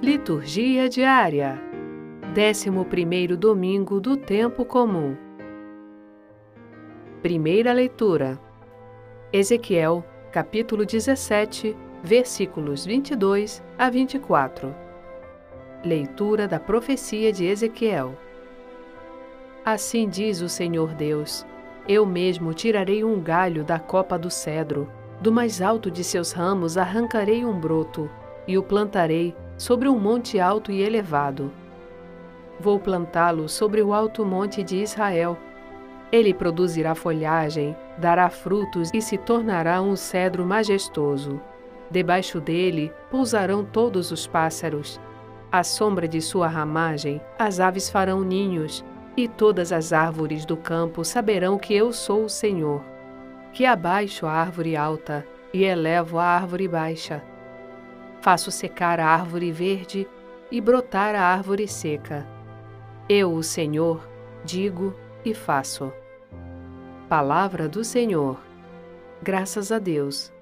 Liturgia diária. 11 domingo do tempo comum. Primeira leitura. Ezequiel, capítulo 17, versículos 22 a 24. Leitura da profecia de Ezequiel. Assim diz o Senhor Deus: Eu mesmo tirarei um galho da copa do cedro, do mais alto de seus ramos arrancarei um broto e o plantarei sobre um monte alto e elevado. Vou plantá-lo sobre o alto monte de Israel. Ele produzirá folhagem, dará frutos e se tornará um cedro majestoso. Debaixo dele pousarão todos os pássaros. À sombra de sua ramagem, as aves farão ninhos, e todas as árvores do campo saberão que eu sou o Senhor, que abaixo a árvore alta e elevo a árvore baixa Faço secar a árvore verde e brotar a árvore seca. Eu, o Senhor, digo e faço. Palavra do Senhor. Graças a Deus.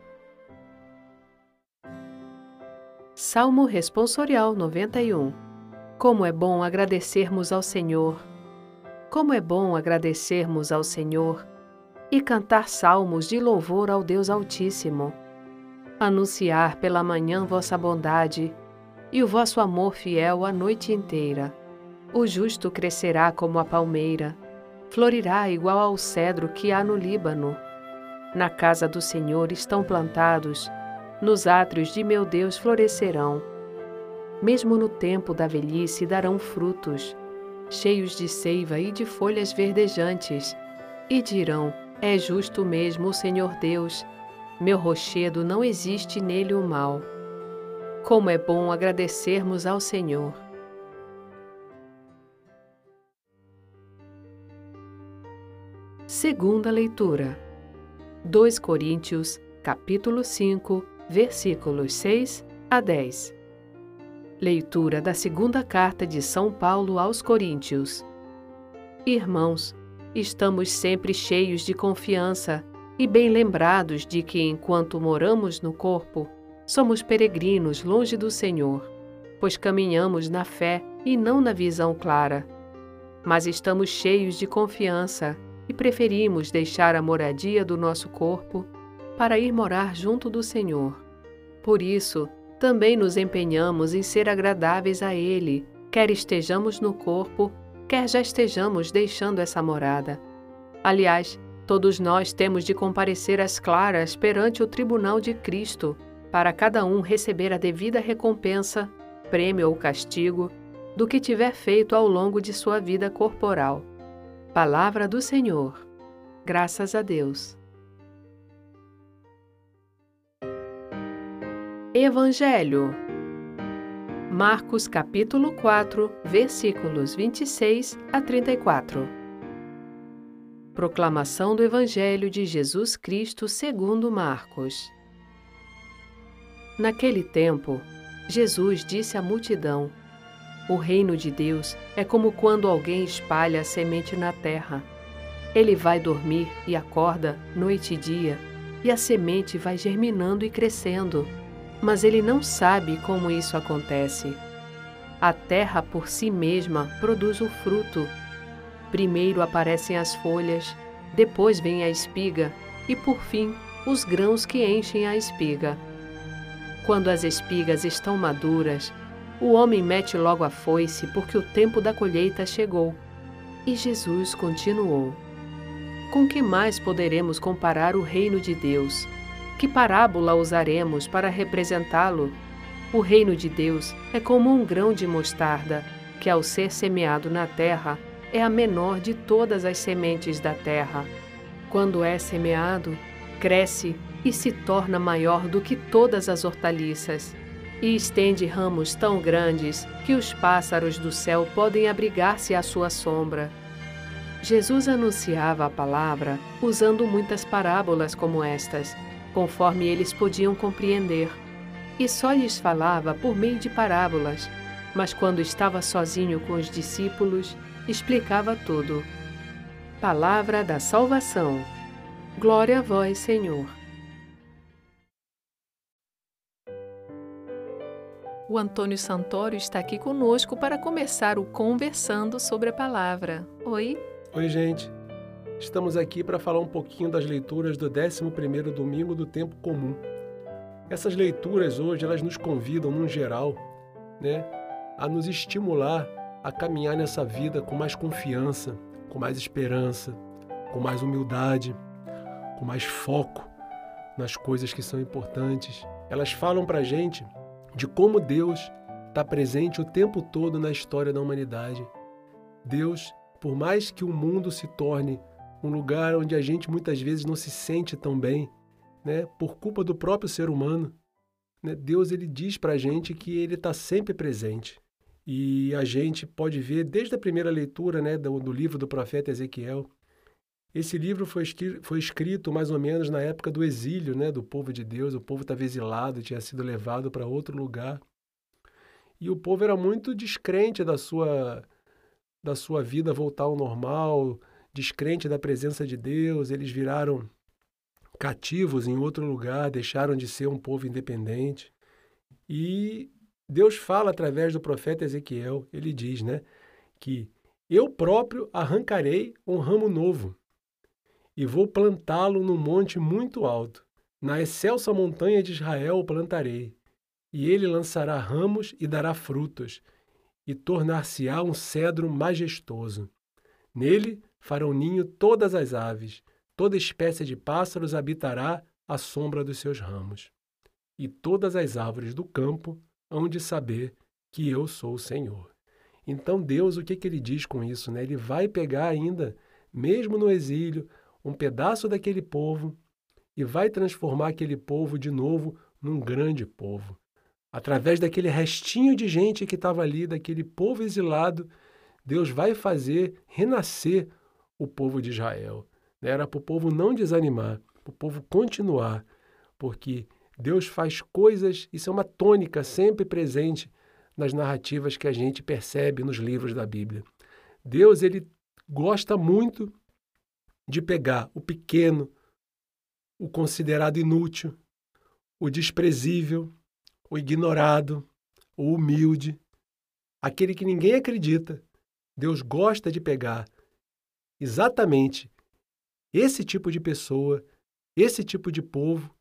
Salmo Responsorial 91 Como é bom agradecermos ao Senhor! Como é bom agradecermos ao Senhor e cantar salmos de louvor ao Deus Altíssimo anunciar pela manhã vossa bondade e o vosso amor fiel a noite inteira. O justo crescerá como a palmeira, florirá igual ao cedro que há no Líbano. Na casa do Senhor estão plantados, nos átrios de meu Deus florescerão. Mesmo no tempo da velhice darão frutos, cheios de seiva e de folhas verdejantes, e dirão: É justo mesmo o Senhor Deus meu rochedo não existe nele o mal. Como é bom agradecermos ao Senhor. Segunda leitura. 2 Coríntios, capítulo 5, versículos 6 a 10. Leitura da segunda carta de São Paulo aos Coríntios. Irmãos, estamos sempre cheios de confiança e bem lembrados de que, enquanto moramos no corpo, somos peregrinos longe do Senhor, pois caminhamos na fé e não na visão clara. Mas estamos cheios de confiança e preferimos deixar a moradia do nosso corpo para ir morar junto do Senhor. Por isso, também nos empenhamos em ser agradáveis a Ele, quer estejamos no corpo, quer já estejamos deixando essa morada. Aliás, Todos nós temos de comparecer às claras perante o tribunal de Cristo, para cada um receber a devida recompensa, prêmio ou castigo, do que tiver feito ao longo de sua vida corporal. Palavra do Senhor. Graças a Deus. Evangelho. Marcos capítulo 4, versículos 26 a 34. Proclamação do Evangelho de Jesus Cristo segundo Marcos. Naquele tempo, Jesus disse à multidão: O reino de Deus é como quando alguém espalha a semente na terra. Ele vai dormir e acorda noite e dia, e a semente vai germinando e crescendo, mas ele não sabe como isso acontece. A terra por si mesma produz o fruto Primeiro aparecem as folhas, depois vem a espiga e, por fim, os grãos que enchem a espiga. Quando as espigas estão maduras, o homem mete logo a foice porque o tempo da colheita chegou. E Jesus continuou: Com que mais poderemos comparar o reino de Deus? Que parábola usaremos para representá-lo? O reino de Deus é como um grão de mostarda que, ao ser semeado na terra, é a menor de todas as sementes da terra. Quando é semeado, cresce e se torna maior do que todas as hortaliças, e estende ramos tão grandes que os pássaros do céu podem abrigar-se à sua sombra. Jesus anunciava a palavra usando muitas parábolas como estas, conforme eles podiam compreender, e só lhes falava por meio de parábolas, mas quando estava sozinho com os discípulos, explicava tudo. Palavra da salvação. Glória a vós, Senhor. O Antônio Santoro está aqui conosco para começar o Conversando sobre a Palavra. Oi. Oi, gente. Estamos aqui para falar um pouquinho das leituras do 11º domingo do tempo comum. Essas leituras hoje, elas nos convidam, no geral, né, a nos estimular a caminhar nessa vida com mais confiança, com mais esperança, com mais humildade, com mais foco nas coisas que são importantes. Elas falam para a gente de como Deus está presente o tempo todo na história da humanidade. Deus, por mais que o mundo se torne um lugar onde a gente muitas vezes não se sente tão bem, né, por culpa do próprio ser humano, né, Deus ele diz para a gente que ele está sempre presente. E a gente pode ver desde a primeira leitura né, do, do livro do profeta Ezequiel. Esse livro foi foi escrito mais ou menos na época do exílio né, do povo de Deus. O povo estava exilado, tinha sido levado para outro lugar. E o povo era muito descrente da sua, da sua vida voltar ao normal, descrente da presença de Deus. Eles viraram cativos em outro lugar, deixaram de ser um povo independente. E Deus fala através do profeta Ezequiel, ele diz, né, que eu próprio arrancarei um ramo novo e vou plantá-lo num monte muito alto. Na excelsa montanha de Israel o plantarei, e ele lançará ramos e dará frutos, e tornar-se-á um cedro majestoso. Nele farão ninho todas as aves, toda espécie de pássaros habitará à sombra dos seus ramos. E todas as árvores do campo hão de saber que eu sou o Senhor. Então Deus, o que, que ele diz com isso? Né? Ele vai pegar ainda, mesmo no exílio, um pedaço daquele povo e vai transformar aquele povo de novo num grande povo. Através daquele restinho de gente que estava ali, daquele povo exilado, Deus vai fazer renascer o povo de Israel. Era para o povo não desanimar, para o povo continuar, porque Deus faz coisas, isso é uma tônica sempre presente nas narrativas que a gente percebe nos livros da Bíblia. Deus ele gosta muito de pegar o pequeno, o considerado inútil, o desprezível, o ignorado, o humilde, aquele que ninguém acredita. Deus gosta de pegar exatamente esse tipo de pessoa, esse tipo de povo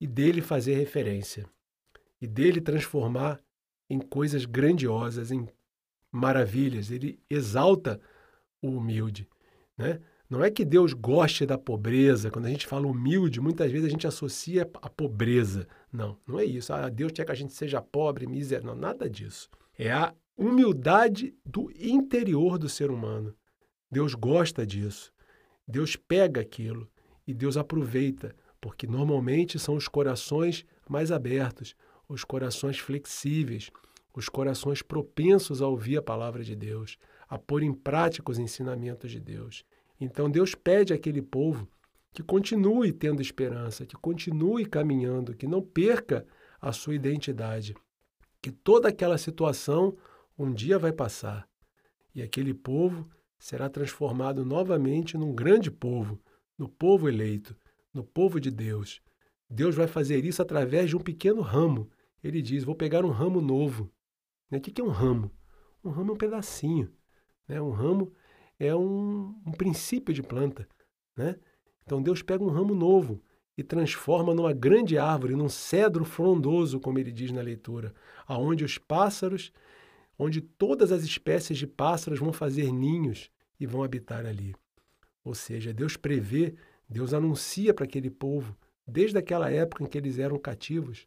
e dele fazer referência, e dele transformar em coisas grandiosas, em maravilhas. Ele exalta o humilde. Né? Não é que Deus goste da pobreza. Quando a gente fala humilde, muitas vezes a gente associa a pobreza. Não, não é isso. Ah, Deus quer que a gente seja pobre, miserável. Não, nada disso. É a humildade do interior do ser humano. Deus gosta disso. Deus pega aquilo e Deus aproveita porque normalmente são os corações mais abertos, os corações flexíveis, os corações propensos a ouvir a palavra de Deus, a pôr em prática os ensinamentos de Deus. Então Deus pede àquele povo que continue tendo esperança, que continue caminhando, que não perca a sua identidade, que toda aquela situação um dia vai passar e aquele povo será transformado novamente num grande povo, no povo eleito, no povo de Deus. Deus vai fazer isso através de um pequeno ramo. Ele diz: Vou pegar um ramo novo. Né? O que é um ramo? Um ramo é um pedacinho. Né? Um ramo é um, princípio de planta. Né? Então Deus pega um ramo novo e transforma numa grande árvore, num cedro frondoso, como ele diz na leitura, aonde os pássaros, onde todas as espécies de pássaros vão fazer ninhos e vão habitar ali. Ou seja, Deus prevê Deus anuncia para aquele povo, desde aquela época em que eles eram cativos,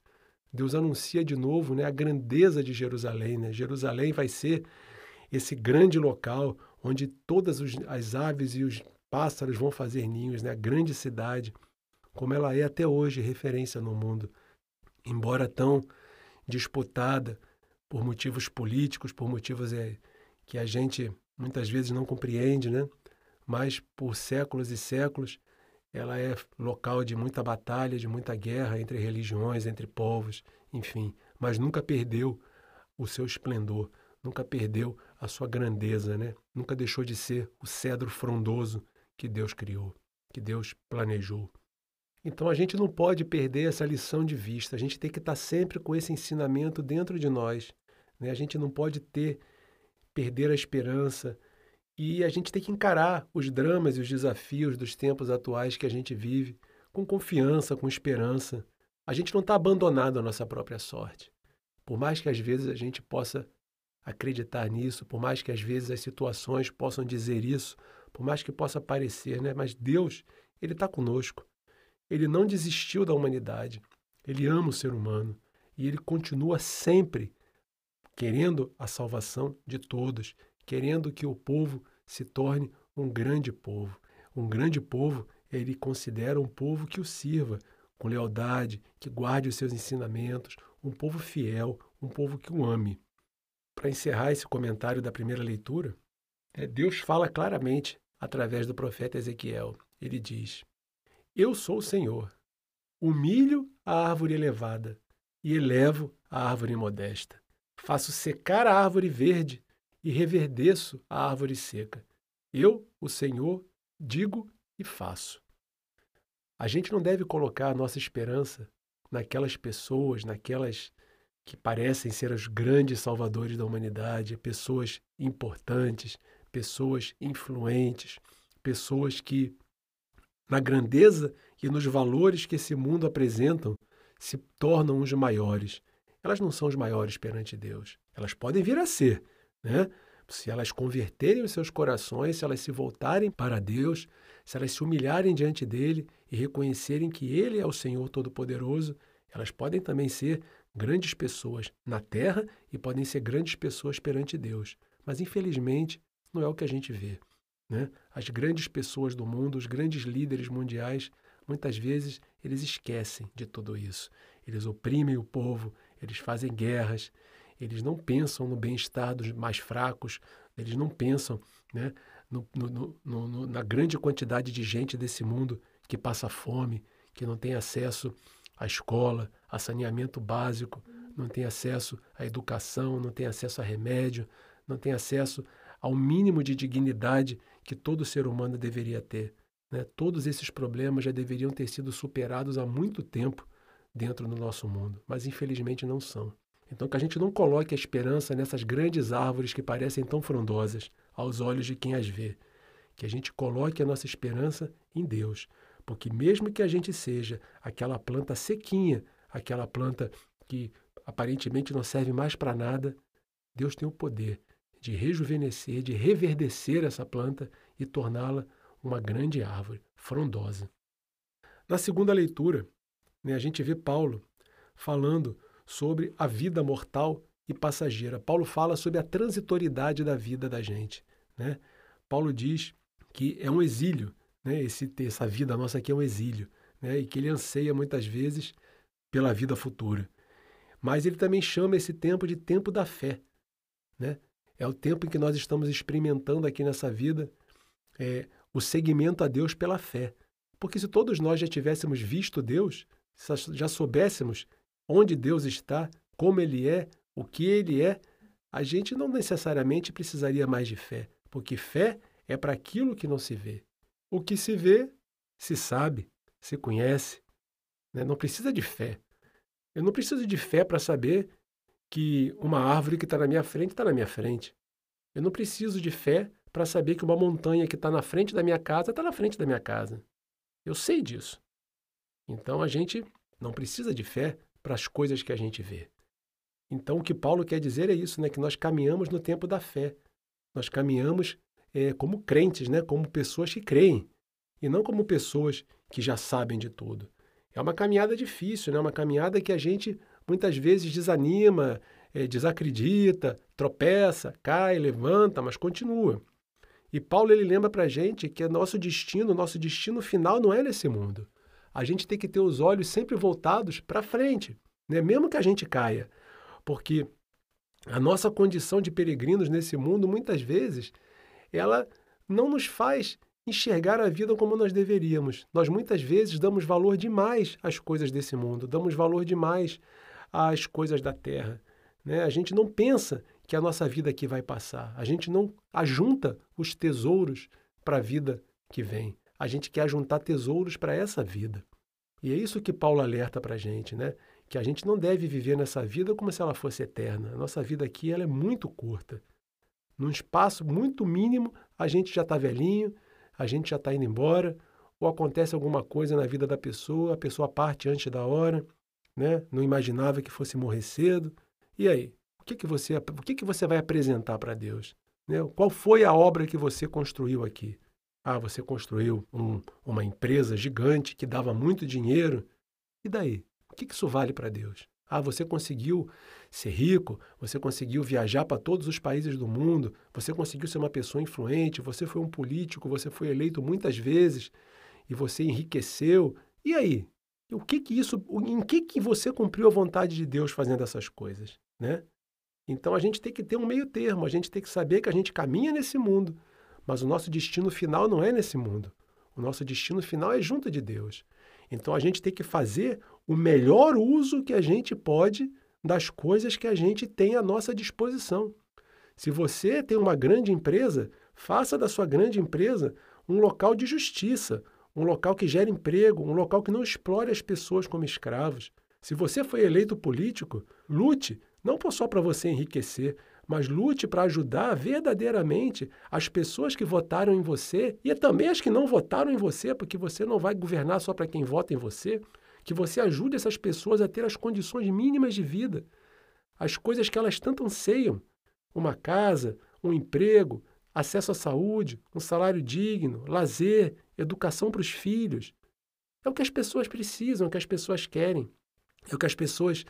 Deus anuncia de novo né, a grandeza de Jerusalém. Né? Jerusalém vai ser esse grande local onde todas as aves e os pássaros vão fazer ninhos, né? a grande cidade, como ela é até hoje referência no mundo. Embora tão disputada por motivos políticos, por motivos é, que a gente muitas vezes não compreende, né? mas por séculos e séculos ela é local de muita batalha, de muita guerra entre religiões, entre povos, enfim, mas nunca perdeu o seu esplendor, nunca perdeu a sua grandeza, né? Nunca deixou de ser o cedro frondoso que Deus criou, que Deus planejou. Então a gente não pode perder essa lição de vista, a gente tem que estar sempre com esse ensinamento dentro de nós. Né? A gente não pode ter, perder a esperança e a gente tem que encarar os dramas e os desafios dos tempos atuais que a gente vive com confiança, com esperança. A gente não está abandonado à nossa própria sorte. Por mais que às vezes a gente possa acreditar nisso, por mais que às vezes as situações possam dizer isso, por mais que possa parecer, né? Mas Deus, Ele está conosco. Ele não desistiu da humanidade. Ele ama o ser humano e ele continua sempre querendo a salvação de todos, querendo que o povo se torne um grande povo. Um grande povo, ele considera um povo que o sirva com lealdade, que guarde os seus ensinamentos, um povo fiel, um povo que o ame. Para encerrar esse comentário da primeira leitura, é, Deus fala claramente através do profeta Ezequiel. Ele diz: Eu sou o Senhor, humilho a árvore elevada e elevo a árvore modesta. Faço secar a árvore verde e reverdeço a árvore seca. Eu, o Senhor, digo e faço. A gente não deve colocar a nossa esperança naquelas pessoas, naquelas que parecem ser os grandes salvadores da humanidade, pessoas importantes, pessoas influentes, pessoas que, na grandeza e nos valores que esse mundo apresentam, se tornam os maiores. Elas não são os maiores perante Deus. Elas podem vir a ser, né? Se elas converterem os seus corações, se elas se voltarem para Deus, se elas se humilharem diante dele e reconhecerem que ele é o Senhor Todo-Poderoso, elas podem também ser grandes pessoas na terra e podem ser grandes pessoas perante Deus. Mas, infelizmente, não é o que a gente vê. Né? As grandes pessoas do mundo, os grandes líderes mundiais, muitas vezes eles esquecem de tudo isso. Eles oprimem o povo, eles fazem guerras, eles não pensam no bem-estar dos mais fracos, eles não pensam né, no, no, no, na grande quantidade de gente desse mundo que passa fome, que não tem acesso à escola, a saneamento básico, não tem acesso à educação, não tem acesso a remédio, não tem acesso ao mínimo de dignidade que todo ser humano deveria ter. Né? Todos esses problemas já deveriam ter sido superados há muito tempo dentro do nosso mundo, mas infelizmente não são. Então, que a gente não coloque a esperança nessas grandes árvores que parecem tão frondosas aos olhos de quem as vê. Que a gente coloque a nossa esperança em Deus. Porque, mesmo que a gente seja aquela planta sequinha, aquela planta que aparentemente não serve mais para nada, Deus tem o poder de rejuvenescer, de reverdecer essa planta e torná-la uma grande árvore frondosa. Na segunda leitura, né, a gente vê Paulo falando sobre a vida mortal e passageira. Paulo fala sobre a transitoriedade da vida da gente. Né? Paulo diz que é um exílio, né? Esse, essa vida nossa aqui é um exílio, né? e que ele anseia muitas vezes pela vida futura. Mas ele também chama esse tempo de tempo da fé. Né? É o tempo em que nós estamos experimentando aqui nessa vida é, o seguimento a Deus pela fé. Porque se todos nós já tivéssemos visto Deus, já soubéssemos onde Deus está, como Ele é, o que Ele é, a gente não necessariamente precisaria mais de fé, porque fé é para aquilo que não se vê. O que se vê, se sabe, se conhece. Né? Não precisa de fé. Eu não preciso de fé para saber que uma árvore que está na minha frente está na minha frente. Eu não preciso de fé para saber que uma montanha que está na frente da minha casa está na frente da minha casa. Eu sei disso. Então a gente não precisa de fé para as coisas que a gente vê. Então, o que Paulo quer dizer é isso, né? que nós caminhamos no tempo da fé. Nós caminhamos é, como crentes, né? como pessoas que creem, e não como pessoas que já sabem de tudo. É uma caminhada difícil, né? uma caminhada que a gente muitas vezes desanima, é, desacredita, tropeça, cai, levanta, mas continua. E Paulo ele lembra para a gente que nosso destino, nosso destino final não é nesse mundo a gente tem que ter os olhos sempre voltados para frente, né? mesmo que a gente caia. Porque a nossa condição de peregrinos nesse mundo, muitas vezes, ela não nos faz enxergar a vida como nós deveríamos. Nós muitas vezes damos valor demais às coisas desse mundo, damos valor demais às coisas da terra. Né? A gente não pensa que a nossa vida aqui vai passar, a gente não ajunta os tesouros para a vida que vem. A gente quer juntar tesouros para essa vida. E é isso que Paulo alerta para a gente, né? Que a gente não deve viver nessa vida como se ela fosse eterna. A nossa vida aqui ela é muito curta. Num espaço muito mínimo, a gente já está velhinho, a gente já está indo embora, ou acontece alguma coisa na vida da pessoa, a pessoa parte antes da hora, né? não imaginava que fosse morrer cedo. E aí? O que, que, você, o que, que você vai apresentar para Deus? Né? Qual foi a obra que você construiu aqui? Ah, você construiu um, uma empresa gigante que dava muito dinheiro. E daí? O que, isso vale para Deus? Ah, você conseguiu ser rico, você conseguiu viajar para todos os países do mundo, você conseguiu ser uma pessoa influente, você foi um político, você foi eleito muitas vezes e você enriqueceu. E aí? O que que isso, em que que você cumpriu a vontade de Deus fazendo essas coisas, né? Então a gente tem que ter um meio termo, a gente tem que saber que a gente caminha nesse mundo, mas o nosso destino final não é nesse mundo. O nosso destino final é junto de Deus. Então a gente tem que fazer o melhor uso que a gente pode das coisas que a gente tem à nossa disposição. Se você tem uma grande empresa, faça da sua grande empresa um local de justiça, um local que gere emprego, um local que não explore as pessoas como escravos. Se você foi eleito político, lute não só para você enriquecer, mas lute para ajudar verdadeiramente as pessoas que votaram em você e também as que não votaram em você, porque você não vai governar só para quem vota em você. Que você ajude essas pessoas a ter as condições mínimas de vida, as coisas que elas tanto anseiam: uma casa, um emprego, acesso à saúde, um salário digno, lazer, educação para os filhos. É o que as pessoas precisam, é o que as pessoas querem, é o que as pessoas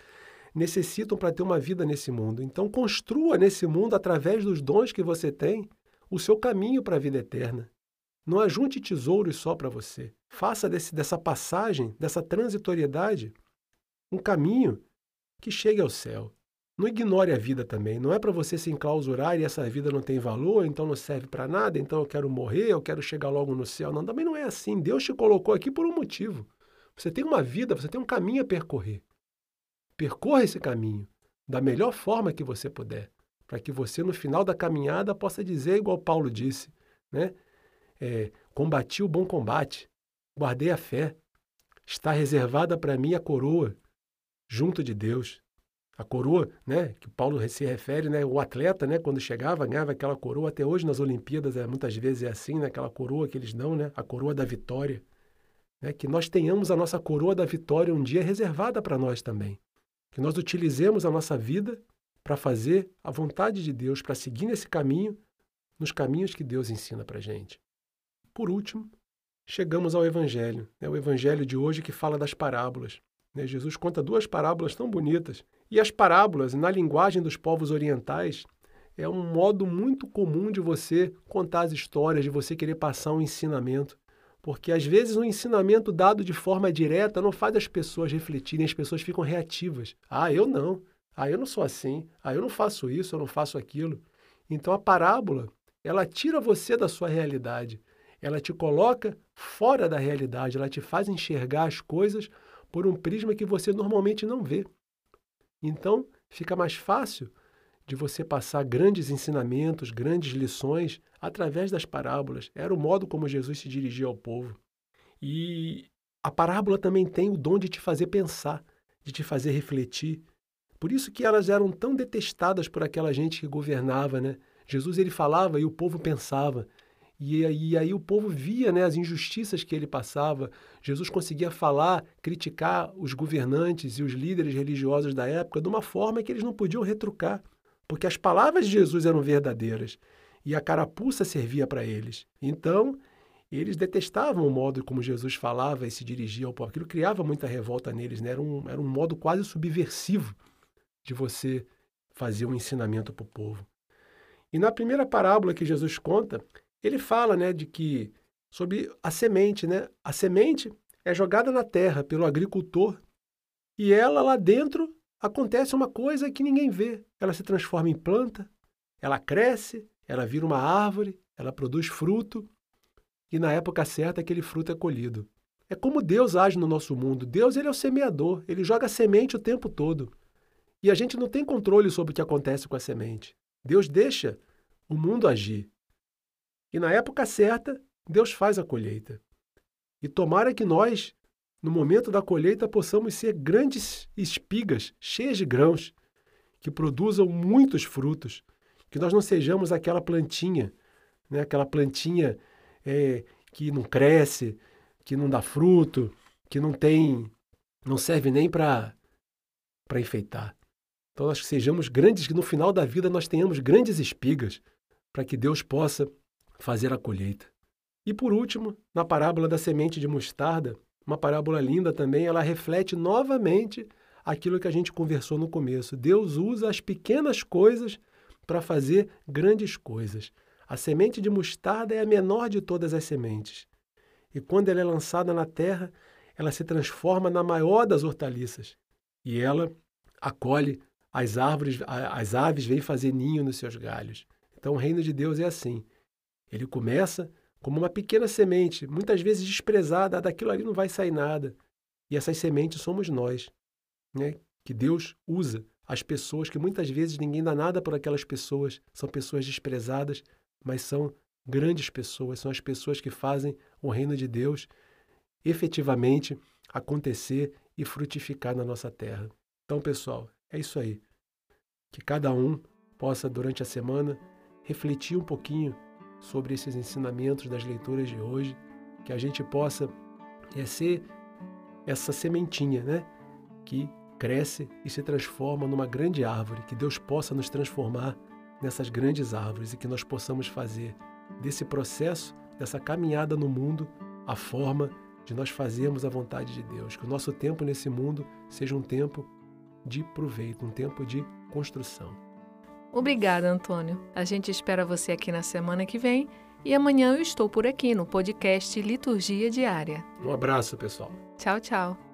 necessitam para ter uma vida nesse mundo. Então, construa nesse mundo, através dos dons que você tem, o seu caminho para a vida eterna. Não ajunte tesouros só para você. Faça desse, dessa passagem, dessa transitoriedade, um caminho que chegue ao céu. Não ignore a vida também. Não é para você se enclausurar e essa vida não tem valor, então não serve para nada, então eu quero morrer, eu quero chegar logo no céu. Não, também não é assim. Deus te colocou aqui por um motivo. Você tem uma vida, você tem um caminho a percorrer. Percorra esse caminho da melhor forma que você puder, para que você no final da caminhada possa dizer igual Paulo disse, né? É, combati o bom combate, guardei a fé, está reservada para mim a coroa junto de Deus. A coroa, né, que Paulo se refere, né, o atleta, né, quando chegava, ganhava aquela coroa, até hoje nas Olimpíadas, é, muitas vezes é assim, né, aquela coroa que eles dão, né, a coroa da vitória. Né, que nós tenhamos a nossa coroa da vitória um dia reservada para nós também. Que nós utilizemos a nossa vida para fazer a vontade de Deus, para seguir nesse caminho, nos caminhos que Deus ensina para gente. Por último, chegamos ao Evangelho, né, o Evangelho de hoje que fala das parábolas. Né? Jesus conta duas parábolas tão bonitas. E as parábolas, na linguagem dos povos orientais, é um modo muito comum de você contar as histórias, de você querer passar um ensinamento. Porque às vezes um ensinamento dado de forma direta não faz as pessoas refletirem, as pessoas ficam reativas. Ah, eu não. Ah, eu não sou assim. Ah, eu não faço isso, eu não faço aquilo. Então a parábola, ela tira você da sua realidade. Ela te coloca fora da realidade, ela te faz enxergar as coisas por um prisma que você normalmente não vê. Então, fica mais fácil de você passar grandes ensinamentos, grandes lições através das parábolas. Era o modo como Jesus se dirigia ao povo. E a parábola também tem o dom de te fazer pensar, de te fazer refletir. Por isso que elas eram tão detestadas por aquela gente que governava, né? Jesus ele falava e o povo pensava. E, e aí o povo via né, as injustiças que ele passava. Jesus conseguia falar, criticar os governantes e os líderes religiosos da época de uma forma que eles não podiam retrucar, porque as palavras de Jesus eram verdadeiras e a carapuça servia para eles. Então, eles detestavam o modo como Jesus falava e se dirigia ao povo. Aquilo criava muita revolta neles, né? era, um, era um modo quase subversivo de você fazer um ensinamento para o povo. E na primeira parábola que Jesus conta, ele fala né, de que sobre a semente, né? A semente é jogada na terra pelo agricultor e ela lá dentro acontece uma coisa que ninguém vê. Ela se transforma em planta, ela cresce, ela vira uma árvore, ela produz fruto e na época certa aquele fruto é colhido. É como Deus age no nosso mundo. Deus ele é o semeador, ele joga semente o tempo todo. E a gente não tem controle sobre o que acontece com a semente. Deus deixa o mundo agir. E na época certa, Deus faz a colheita. E tomara que nós no momento da colheita, possamos ser grandes espigas cheias de grãos, que produzam muitos frutos, que nós não sejamos aquela plantinha, né? aquela plantinha é, que não cresce, que não dá fruto, que não tem, não serve nem para enfeitar. Então nós sejamos grandes, que no final da vida nós tenhamos grandes espigas, para que Deus possa fazer a colheita. E por último, na parábola da semente de mostarda, uma parábola linda também, ela reflete novamente aquilo que a gente conversou no começo. Deus usa as pequenas coisas para fazer grandes coisas. A semente de mostarda é a menor de todas as sementes. E quando ela é lançada na terra, ela se transforma na maior das hortaliças. E ela acolhe as árvores, as aves vêm fazer ninho nos seus galhos. Então o reino de Deus é assim. Ele começa como uma pequena semente, muitas vezes desprezada, daquilo ali não vai sair nada. E essas sementes somos nós, né? que Deus usa as pessoas, que muitas vezes ninguém dá nada por aquelas pessoas, são pessoas desprezadas, mas são grandes pessoas, são as pessoas que fazem o reino de Deus efetivamente acontecer e frutificar na nossa terra. Então, pessoal, é isso aí. Que cada um possa, durante a semana, refletir um pouquinho sobre esses ensinamentos das leituras de hoje, que a gente possa é, ser essa sementinha, né? Que cresce e se transforma numa grande árvore, que Deus possa nos transformar nessas grandes árvores e que nós possamos fazer desse processo, dessa caminhada no mundo, a forma de nós fazermos a vontade de Deus. Que o nosso tempo nesse mundo seja um tempo de proveito, um tempo de construção. Obrigada, Antônio. A gente espera você aqui na semana que vem e amanhã eu estou por aqui no podcast Liturgia Diária. Um abraço, pessoal. Tchau, tchau.